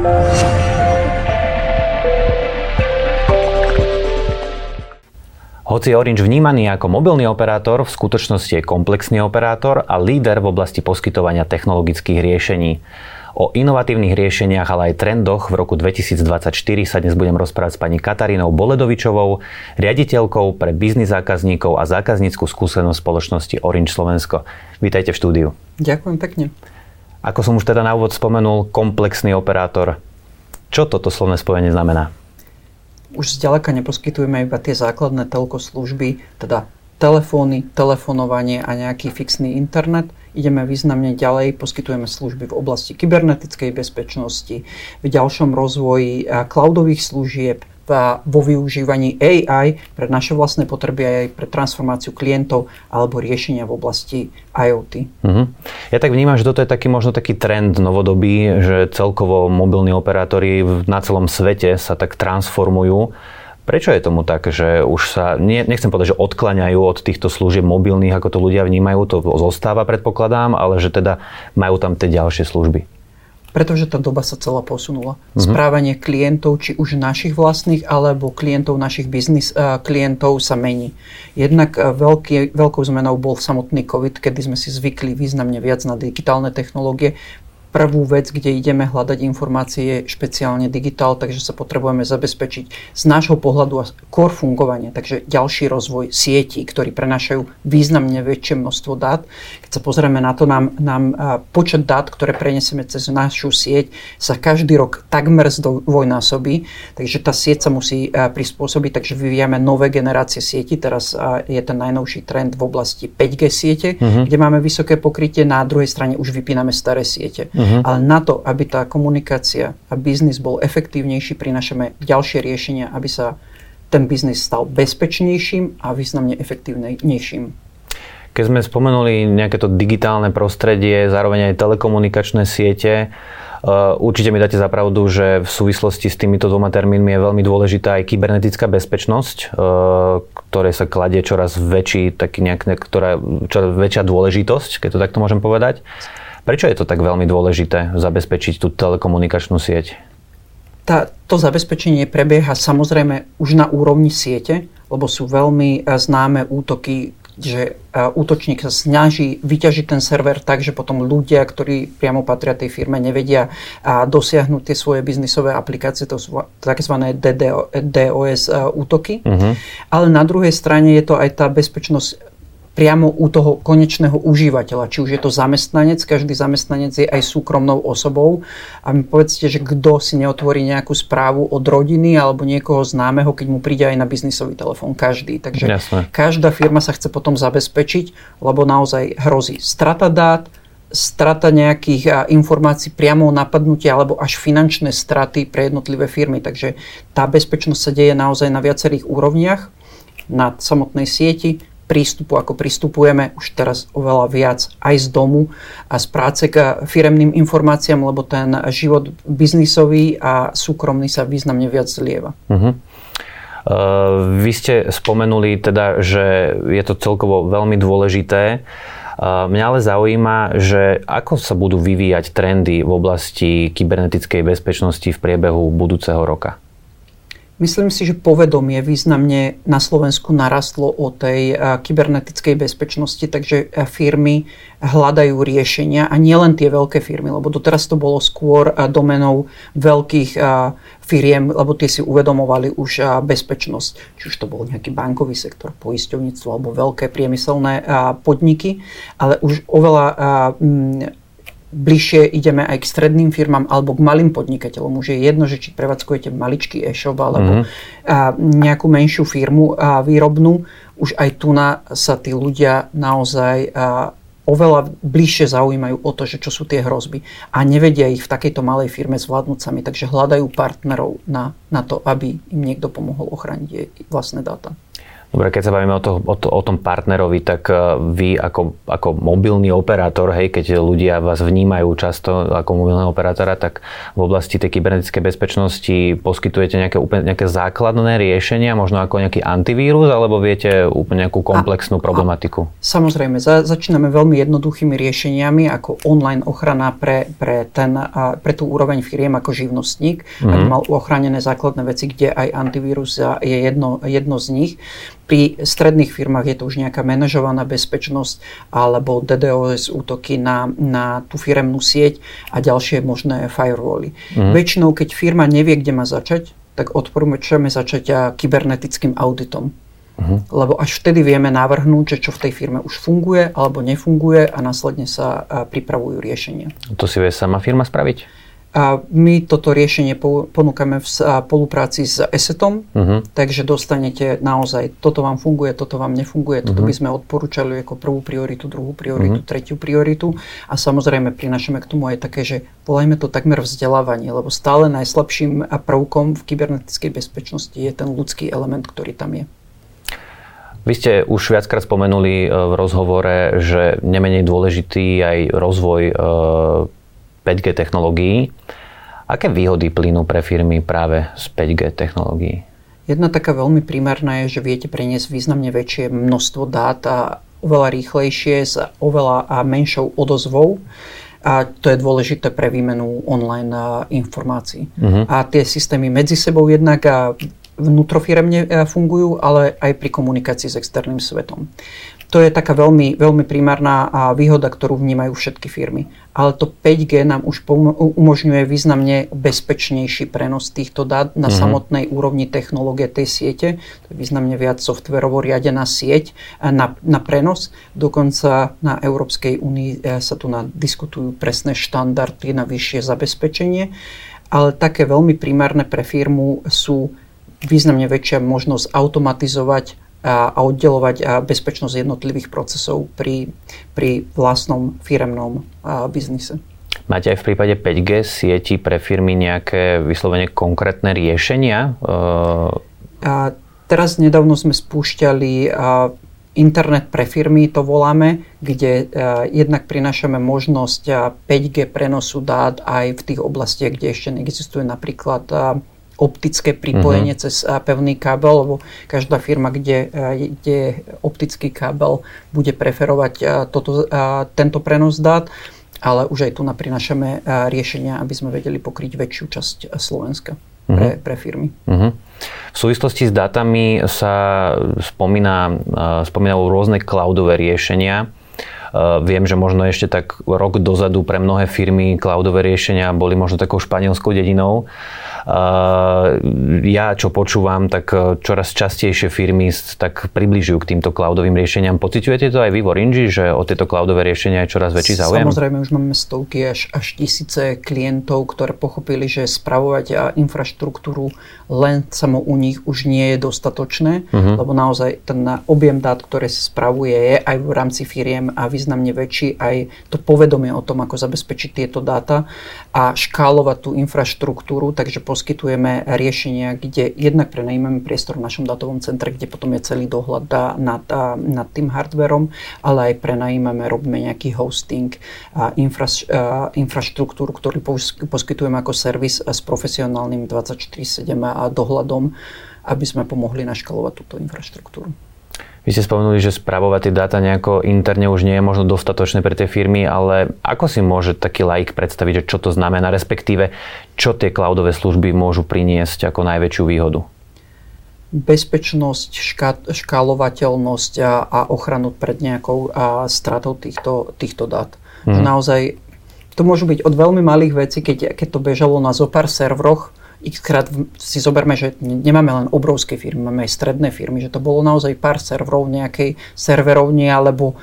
Hoci je Orange vnímaný ako mobilný operátor, v skutočnosti je komplexný operátor a líder v oblasti poskytovania technologických riešení. O inovatívnych riešeniach, ale aj trendoch v roku 2024 sa dnes budem rozprávať s pani Katarínou Boledovičovou, riaditeľkou pre biznis zákazníkov a zákazníckú skúsenosť spoločnosti Orange Slovensko. Vítajte v štúdiu. Ďakujem pekne. Ako som už teda na úvod spomenul, komplexný operátor. Čo toto slovné spojenie znamená? už zďaleka neposkytujeme iba tie základné telko služby, teda telefóny, telefonovanie a nejaký fixný internet. Ideme významne ďalej, poskytujeme služby v oblasti kybernetickej bezpečnosti, v ďalšom rozvoji cloudových služieb, vo využívaní AI pre naše vlastné potreby aj pre transformáciu klientov alebo riešenia v oblasti IoT. Mhm. Ja tak vnímam, že toto je taký možno taký trend novodobý, že celkovo mobilní operátori na celom svete sa tak transformujú. Prečo je tomu tak, že už sa, nie, nechcem povedať, že odklaňajú od týchto služieb mobilných, ako to ľudia vnímajú, to zostáva predpokladám, ale že teda majú tam tie ďalšie služby? Pretože tá doba sa celá posunula. Mm-hmm. Správanie klientov, či už našich vlastných, alebo klientov našich biznis uh, klientov sa mení. Jednak uh, veľký, veľkou zmenou bol samotný COVID, kedy sme si zvykli významne viac na digitálne technológie prvú vec, kde ideme hľadať informácie, je špeciálne digitál, takže sa potrebujeme zabezpečiť z nášho pohľadu a core fungovanie, takže ďalší rozvoj sietí, ktorí prenášajú významne väčšie množstvo dát. Keď sa pozrieme na to, nám, nám počet dát, ktoré prenesieme cez našu sieť, sa každý rok takmer zdvojnásobí, takže tá sieť sa musí prispôsobiť, takže vyvíjame nové generácie sieti. Teraz je ten najnovší trend v oblasti 5G siete, uh-huh. kde máme vysoké pokrytie, na druhej strane už vypíname staré siete. Uh-huh. Ale na to, aby tá komunikácia a biznis bol efektívnejší, prinašame ďalšie riešenia, aby sa ten biznis stal bezpečnejším a významne efektívnejším. Keď sme spomenuli nejaké to digitálne prostredie, zároveň aj telekomunikačné siete, uh, určite mi dáte za pravdu, že v súvislosti s týmito dvoma termínmi je veľmi dôležitá aj kybernetická bezpečnosť, uh, ktorej sa kladie čoraz väčší, taký nejak, ktorá, čoraz väčšia dôležitosť, keď to takto môžem povedať. Prečo je to tak veľmi dôležité zabezpečiť tú telekomunikačnú sieť? Tá, to zabezpečenie prebieha samozrejme už na úrovni siete, lebo sú veľmi e, známe útoky, že e, útočník sa snaží vyťažiť ten server tak, že potom ľudia, ktorí priamo patria tej firme, nevedia dosiahnuť tie svoje biznisové aplikácie, to sú tzv. DDoS útoky. Uh-huh. Ale na druhej strane je to aj tá bezpečnosť priamo u toho konečného užívateľa. Či už je to zamestnanec, každý zamestnanec je aj súkromnou osobou. A mi povedzte, že kto si neotvorí nejakú správu od rodiny alebo niekoho známeho, keď mu príde aj na biznisový telefón. Každý. Takže Jasne. každá firma sa chce potom zabezpečiť, lebo naozaj hrozí strata dát, strata nejakých informácií priamo napadnutia alebo až finančné straty pre jednotlivé firmy. Takže tá bezpečnosť sa deje naozaj na viacerých úrovniach na samotnej sieti, prístupu, ako pristupujeme už teraz oveľa viac aj z domu a z práce k firemným informáciám, lebo ten život biznisový a súkromný sa významne viac zlieva. Uh-huh. Uh, vy ste spomenuli teda, že je to celkovo veľmi dôležité. Uh, mňa ale zaujíma, že ako sa budú vyvíjať trendy v oblasti kybernetickej bezpečnosti v priebehu budúceho roka? Myslím si, že povedomie významne na Slovensku narastlo o tej eh, kybernetickej bezpečnosti, takže eh, firmy hľadajú riešenia a nielen tie veľké firmy, lebo doteraz to bolo skôr eh, domenou veľkých firiem, lebo tie si uvedomovali už bezpečnosť. Či už to bol nejaký bankový sektor, poisťovníctvo alebo veľké priemyselné podniky, ale už oveľa bližšie ideme aj k stredným firmám alebo k malým podnikateľom. Už je jedno, že či prevádzkujete maličký e-shop alebo mm-hmm. nejakú menšiu firmu výrobnú. Už aj tu na sa tí ľudia naozaj oveľa bližšie zaujímajú o to, že čo sú tie hrozby a nevedia ich v takejto malej firme zvládnuť sami, takže hľadajú partnerov na, na to, aby im niekto pomohol ochrániť vlastné dáta. Dobre, keď sa bavíme o, to, o, to, o tom partnerovi, tak e, vy ako, ako mobilný operátor, hej, keď ľudia vás vnímajú často ako mobilného operátora, tak v oblasti tej kybernetickej bezpečnosti poskytujete nejaké, úplne, nejaké základné riešenia, možno ako nejaký antivírus, alebo viete úplne nejakú komplexnú a, problematiku? A, samozrejme, za, začíname veľmi jednoduchými riešeniami, ako online ochrana pre, pre, ten, pre tú úroveň firiem ako živnostník, mm-hmm. aby mal ochránené základné veci, kde aj antivírus je jedno, jedno z nich. Pri stredných firmách je to už nejaká manažovaná bezpečnosť alebo DDoS útoky na, na tú firemnú sieť a ďalšie možné firewally. Mm. Väčšinou, keď firma nevie, kde má začať, tak odporúčame začať kybernetickým auditom. Uh-huh. Lebo až vtedy vieme navrhnúť, že čo v tej firme už funguje alebo nefunguje a následne sa pripravujú riešenia. To si vie sama firma spraviť? A my toto riešenie ponúkame v spolupráci s ESETom, uh-huh. takže dostanete naozaj, toto vám funguje, toto vám nefunguje, toto uh-huh. by sme odporúčali ako prvú prioritu, druhú prioritu, uh-huh. tretiu prioritu. A samozrejme prinašame k tomu aj také, že volajme to takmer vzdelávanie, lebo stále najslabším prvkom v kybernetickej bezpečnosti je ten ľudský element, ktorý tam je. Vy ste už viackrát spomenuli e, v rozhovore, že nemenej dôležitý aj rozvoj e, 5G technológií. Aké výhody plynú pre firmy práve z 5G technológií? Jedna taká veľmi primárna je, že viete preniesť významne väčšie množstvo dát a oveľa rýchlejšie s oveľa a menšou odozvou. A to je dôležité pre výmenu online informácií. Uh-huh. A tie systémy medzi sebou jednak a vnútrofiremne fungujú, ale aj pri komunikácii s externým svetom. To je taká veľmi, veľmi primárna výhoda, ktorú vnímajú všetky firmy. Ale to 5G nám už umožňuje významne bezpečnejší prenos týchto dát na mm-hmm. samotnej úrovni technológie tej siete. To je významne viac softverovo riadená sieť na, na prenos. Dokonca na Európskej únii e, sa tu diskutujú presné štandardy na vyššie zabezpečenie. Ale také veľmi primárne pre firmu sú významne väčšia možnosť automatizovať a, a oddelovať bezpečnosť jednotlivých procesov pri, pri vlastnom firemnom biznise. Máte aj v prípade 5G sieti pre firmy nejaké vyslovene konkrétne riešenia? A teraz nedávno sme spúšťali internet pre firmy, to voláme, kde a, jednak prinášame možnosť a, 5G prenosu dát aj v tých oblastiach, kde ešte neexistuje napríklad optické pripojenie uh-huh. cez pevný kábel, lebo každá firma, kde, kde optický kábel bude preferovať toto, tento prenos dát, ale už aj tu naprinašame riešenia, aby sme vedeli pokryť väčšiu časť Slovenska pre, mhm. pre firmy. Uh-huh. V súvislosti s dátami sa spomína, spomínajú rôzne cloudové riešenia. Viem, že možno ešte tak rok dozadu pre mnohé firmy cloudové riešenia boli možno takou španielskou dedinou. Ja, čo počúvam, tak e, čoraz častejšie firmy tak približujú k týmto cloudovým riešeniam. Pociťujete to aj vy v Orange, že o tieto cloudové riešenia je čoraz väčší záujem? Samozrejme, už máme stovky až, až tisíce klientov, ktoré pochopili, že spravovať infraštruktúru len samo u nich už nie je dostatočné, uh-huh. lebo naozaj ten objem dát, ktoré sa spravuje, je aj v rámci firiem a významne väčší aj to povedomie o tom, ako zabezpečiť tieto dáta a škálovať tú infraštruktúru, takže poskytujeme riešenia, kde jednak prenajímame priestor v našom datovom centre, kde potom je celý dohľad nad, nad tým hardverom, ale aj prenajímame, robíme nejaký hosting, a infra, a infraštruktúru, ktorý poskytujeme ako servis s profesionálnym 24-7 dohľadom, aby sme pomohli naškalovať túto infraštruktúru. Vy ste spomenuli, že spravovať tie dáta nejako interne už nie je možno dostatočné pre tie firmy, ale ako si môže taký laik predstaviť, že čo to znamená, respektíve čo tie cloudové služby môžu priniesť ako najväčšiu výhodu? Bezpečnosť, šká, škálovateľnosť a, a ochranu pred nejakou a stratou týchto, týchto dát. Mm. Naozaj to môžu byť od veľmi malých vecí, keď, keď to bežalo na zopár serveroch, x krát si zoberme, že nemáme len obrovské firmy, máme aj stredné firmy, že to bolo naozaj pár serverov nejakej serverovne alebo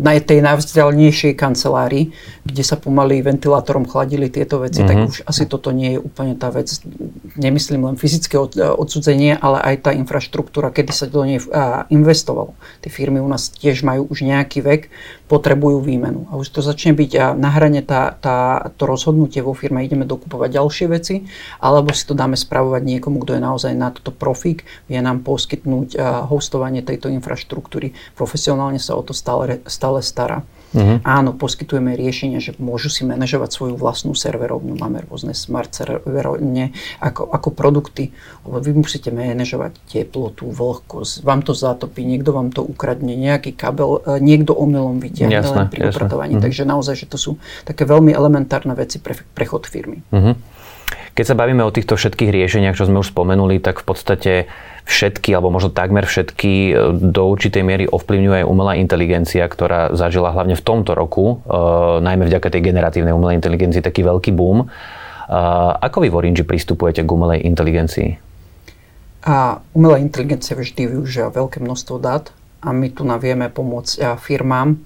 na tej najvzdialnejšej kancelárii, kde sa pomaly ventilátorom chladili tieto veci, mm-hmm. tak mhm. už asi toto nie je úplne tá vec. nemyslím len fyzické odsudzenie, ale aj tá infraštruktúra, kedy sa do nej investovalo. Tie firmy u nás tiež majú už nejaký vek, potrebujú výmenu. A už to začne byť na hrane tá, tá, to rozhodnutie vo firme, ideme dokupovať ďalšie veci, alebo si to dáme spravovať niekomu, kto je naozaj na toto profík, vie nám poskytnúť hostovanie tejto infraštruktúry. Profesionálne sa o to stále, stále stará. Uh-huh. Áno, poskytujeme riešenia, že môžu si manažovať svoju vlastnú serverovňu. Máme rôzne smart serverovne ako, ako produkty. Vy musíte manažovať teplotu, vlhkosť, vám to zatopí, niekto vám to ukradne, nejaký kabel, e, niekto omylom vyťahne len pri upratovaní. Uh-huh. Takže naozaj, že to sú také veľmi elementárne veci pre prechod firmy. Uh-huh. Keď sa bavíme o týchto všetkých riešeniach, čo sme už spomenuli, tak v podstate všetky, alebo možno takmer všetky e, do určitej miery ovplyvňuje aj umelá inteligencia, ktorá zažila hlavne v tomto roku, e, najmä vďaka tej generatívnej umelej inteligencii, taký veľký boom. E, ako vy v Orange pristupujete k umelej inteligencii? A umelá inteligencia vždy využíva veľké množstvo dát a my tu navieme pomôcť firmám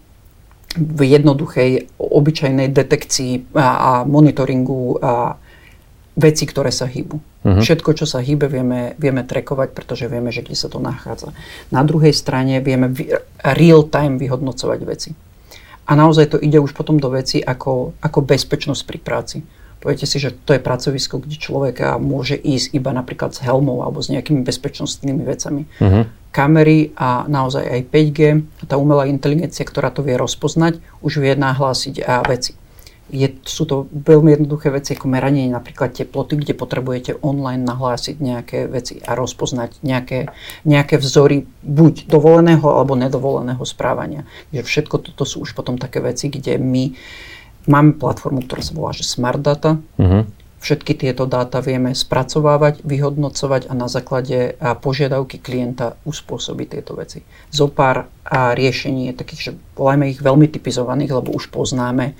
v jednoduchej, obyčajnej detekcii a monitoringu a veci, ktoré sa hýbu. Uh-huh. Všetko, čo sa hýbe, vieme, vieme trekovať, pretože vieme, že kde sa to nachádza. Na druhej strane vieme real time vyhodnocovať veci. A naozaj to ide už potom do veci ako, ako bezpečnosť pri práci. Poviete si, že to je pracovisko, kde človek môže ísť iba napríklad s helmou alebo s nejakými bezpečnostnými vecami. Uh-huh. Kamery a naozaj aj 5G, tá umelá inteligencia, ktorá to vie rozpoznať, už vie nahlásiť a veci je, sú to veľmi jednoduché veci ako meranie napríklad teploty, kde potrebujete online nahlásiť nejaké veci a rozpoznať nejaké, nejaké vzory buď dovoleného alebo nedovoleného správania. Že všetko toto sú už potom také veci, kde my máme platformu, ktorá sa volá že Smart Data. Uh-huh. Všetky tieto dáta vieme spracovávať, vyhodnocovať a na základe požiadavky klienta uspôsobiť tieto veci. Zopár a riešení je takých, že volajme ich veľmi typizovaných, lebo už poznáme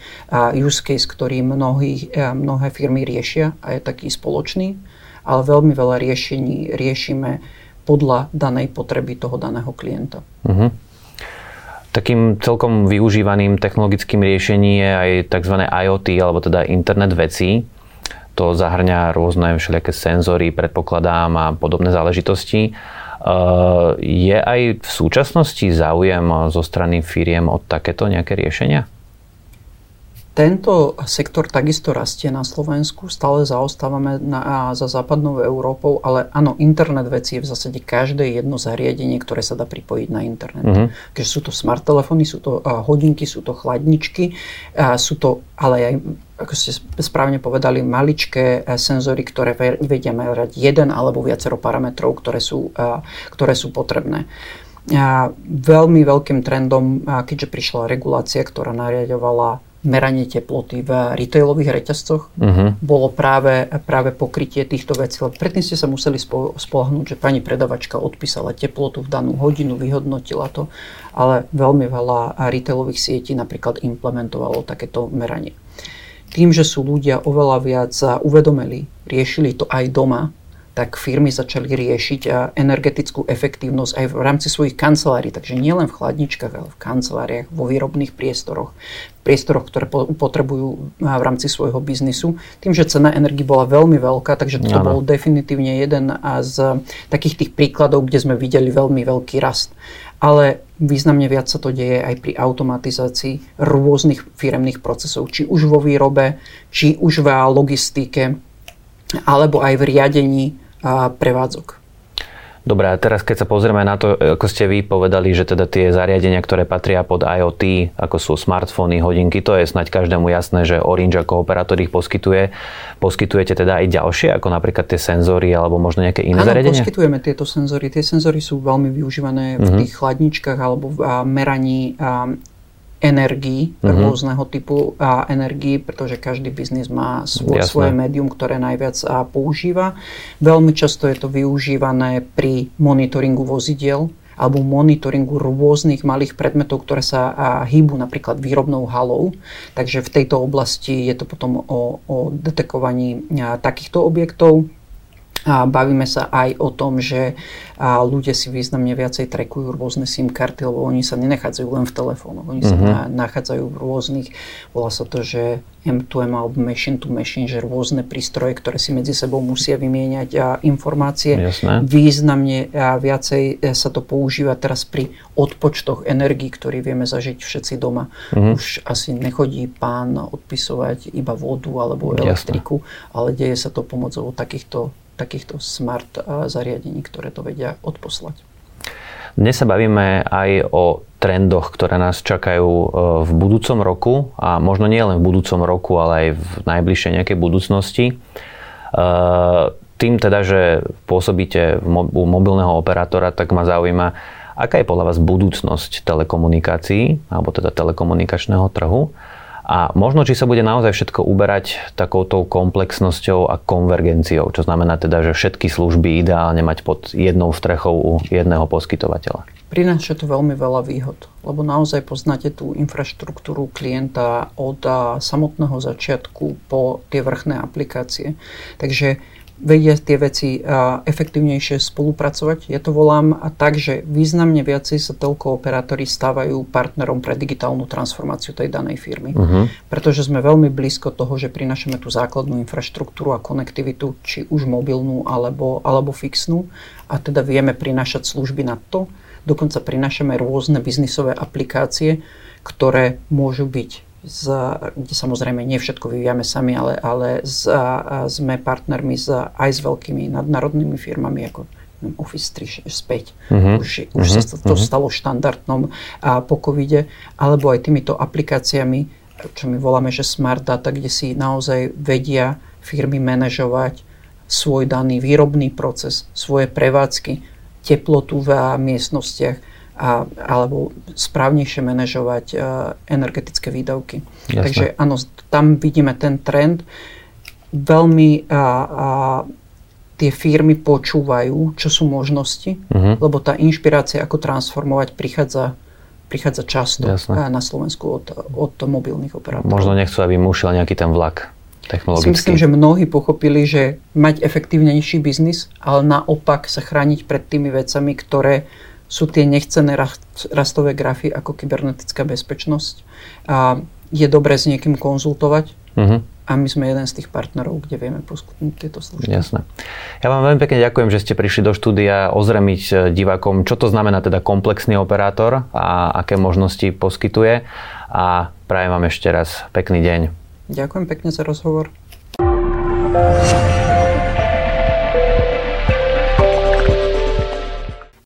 use case, ktorý mnohí, mnohé firmy riešia a je taký spoločný, ale veľmi veľa riešení riešime podľa danej potreby toho daného klienta. Uh-huh. Takým celkom využívaným technologickým riešením je aj tzv. IoT, alebo teda internet vecí to zahrňa rôzne všelijaké senzory, predpokladám a podobné záležitosti. E, je aj v súčasnosti záujem zo strany firiem o takéto nejaké riešenia? Tento sektor takisto rastie na Slovensku, stále zaostávame na, za západnou Európou, ale áno, internet veci je v zásade každé jedno zariadenie, ktoré sa dá pripojiť na internet. Uh-huh. Keďže sú to smart telefóny, sú to uh, hodinky, sú to chladničky, uh, sú to ale aj ako ste správne povedali, maličké senzory, ktoré vedia merať jeden alebo viacero parametrov, ktoré sú, ktoré sú potrebné. A veľmi veľkým trendom, keďže prišla regulácia, ktorá nariadovala meranie teploty v retailových reťazcoch uh-huh. bolo práve, práve pokrytie týchto vecí. Lebo predtým ste sa museli spolahnúť, že pani predavačka odpísala teplotu v danú hodinu, vyhodnotila to, ale veľmi veľa retailových sietí napríklad implementovalo takéto meranie. Tým, že sú ľudia oveľa viac uvedomili, riešili to aj doma, tak firmy začali riešiť energetickú efektívnosť aj v rámci svojich kancelárií. Takže nielen v chladničkách, ale v kanceláriách, vo výrobných priestoroch, priestoroch, ktoré potrebujú v rámci svojho biznisu. Tým, že cena energii bola veľmi veľká, takže to bol definitívne jeden z takých tých príkladov, kde sme videli veľmi veľký rast. Ale významne viac sa to deje aj pri automatizácii rôznych firemných procesov, či už vo výrobe, či už v logistike, alebo aj v riadení prevádzok. Dobre, a teraz keď sa pozrieme na to, ako ste vy povedali, že teda tie zariadenia, ktoré patria pod IoT, ako sú smartfóny, hodinky, to je snať každému jasné, že Orange ako operátor ich poskytuje. Poskytujete teda aj ďalšie, ako napríklad tie senzory alebo možno nejaké iné Áno, zariadenia? poskytujeme tieto senzory. Tie senzory sú veľmi využívané v uh-huh. tých chladničkách alebo v meraní energií, uh-huh. rôzneho typu a energií, pretože každý biznis má svoj, svoje médium, ktoré najviac a, používa. Veľmi často je to využívané pri monitoringu vozidiel alebo monitoringu rôznych malých predmetov, ktoré sa hýbu napríklad výrobnou halou. Takže v tejto oblasti je to potom o, o detekovaní a, takýchto objektov A bavíme sa aj o tom, že ľudia si významne viacej trekujú rôzne SIM karty, lebo oni sa nenachádzajú len v telefónoch, oni mm-hmm. sa mhm. nachádzajú v rôznych, volá sa to, že M2M alebo machine to machine, že rôzne prístroje, ktoré si medzi sebou musia vymieňať a informácie. Jasné. Významne a viacej e, sa to používa teraz pri odpočtoch energii, ktorý vieme zažiť všetci doma. Mm-hmm. Už asi nechodí pán odpisovať iba vodu alebo elektriku, Jasné. ale deje sa to pomocou takýchto takýchto smart zariadení, ktoré to vedia odposlať. Dnes sa bavíme aj o trendoch, ktoré nás čakajú e, v budúcom roku a možno nie len v budúcom roku, ale aj v najbližšej nejakej budúcnosti. E, tým teda, že pôsobíte u mobilného operátora, tak ma zaujíma, aká je podľa vás budúcnosť telekomunikácií, alebo teda telekomunikačného trhu a možno, či sa bude naozaj všetko uberať takouto komplexnosťou a konvergenciou, čo znamená teda, že všetky služby ideálne mať pod jednou strechou u jedného poskytovateľa. Prináša to veľmi veľa výhod, lebo naozaj poznáte tú infraštruktúru klienta od samotného začiatku po tie vrchné aplikácie. Takže vedia tie veci efektívnejšie spolupracovať. Ja to volám tak, že významne viacej sa telko operátori stávajú partnerom pre digitálnu transformáciu tej danej firmy. Uh-huh. Pretože sme veľmi blízko toho, že prinašame tú základnú infraštruktúru a konektivitu, či už mobilnú alebo, alebo fixnú a teda vieme prinášať služby na to. Dokonca prinášame rôzne biznisové aplikácie, ktoré môžu byť z, kde samozrejme nie všetko vyvíjame sami, ale, ale z, a, sme partnermi z, aj s veľkými nadnárodnými firmami ako Office 365. Uh-huh. Už, už uh-huh. sa to uh-huh. stalo štandardnom a, po covide, alebo aj týmito aplikáciami, čo my voláme, že smart data, kde si naozaj vedia firmy manažovať svoj daný výrobný proces, svoje prevádzky, teplotu v miestnostiach, a, alebo správnejšie manažovať uh, energetické výdavky. Jasne. Takže áno, tam vidíme ten trend. Veľmi a, a, tie firmy počúvajú, čo sú možnosti, uh-huh. lebo tá inšpirácia, ako transformovať, prichádza prichádza často Jasne. na Slovensku od, od mobilných operátorov. Možno nechcú, aby mu ušiel nejaký ten vlak technologický. Myslím, že mnohí pochopili, že mať efektívnejší biznis, ale naopak sa chrániť pred tými vecami, ktoré sú tie nechcené rastové grafy ako kybernetická bezpečnosť. A je dobré s niekým konzultovať uh-huh. a my sme jeden z tých partnerov, kde vieme poskytnúť tieto služby. Jasné. Ja vám veľmi pekne ďakujem, že ste prišli do štúdia ozremiť e, divákom, čo to znamená teda komplexný operátor a aké možnosti poskytuje. A prajem vám ešte raz pekný deň. Ďakujem pekne za rozhovor.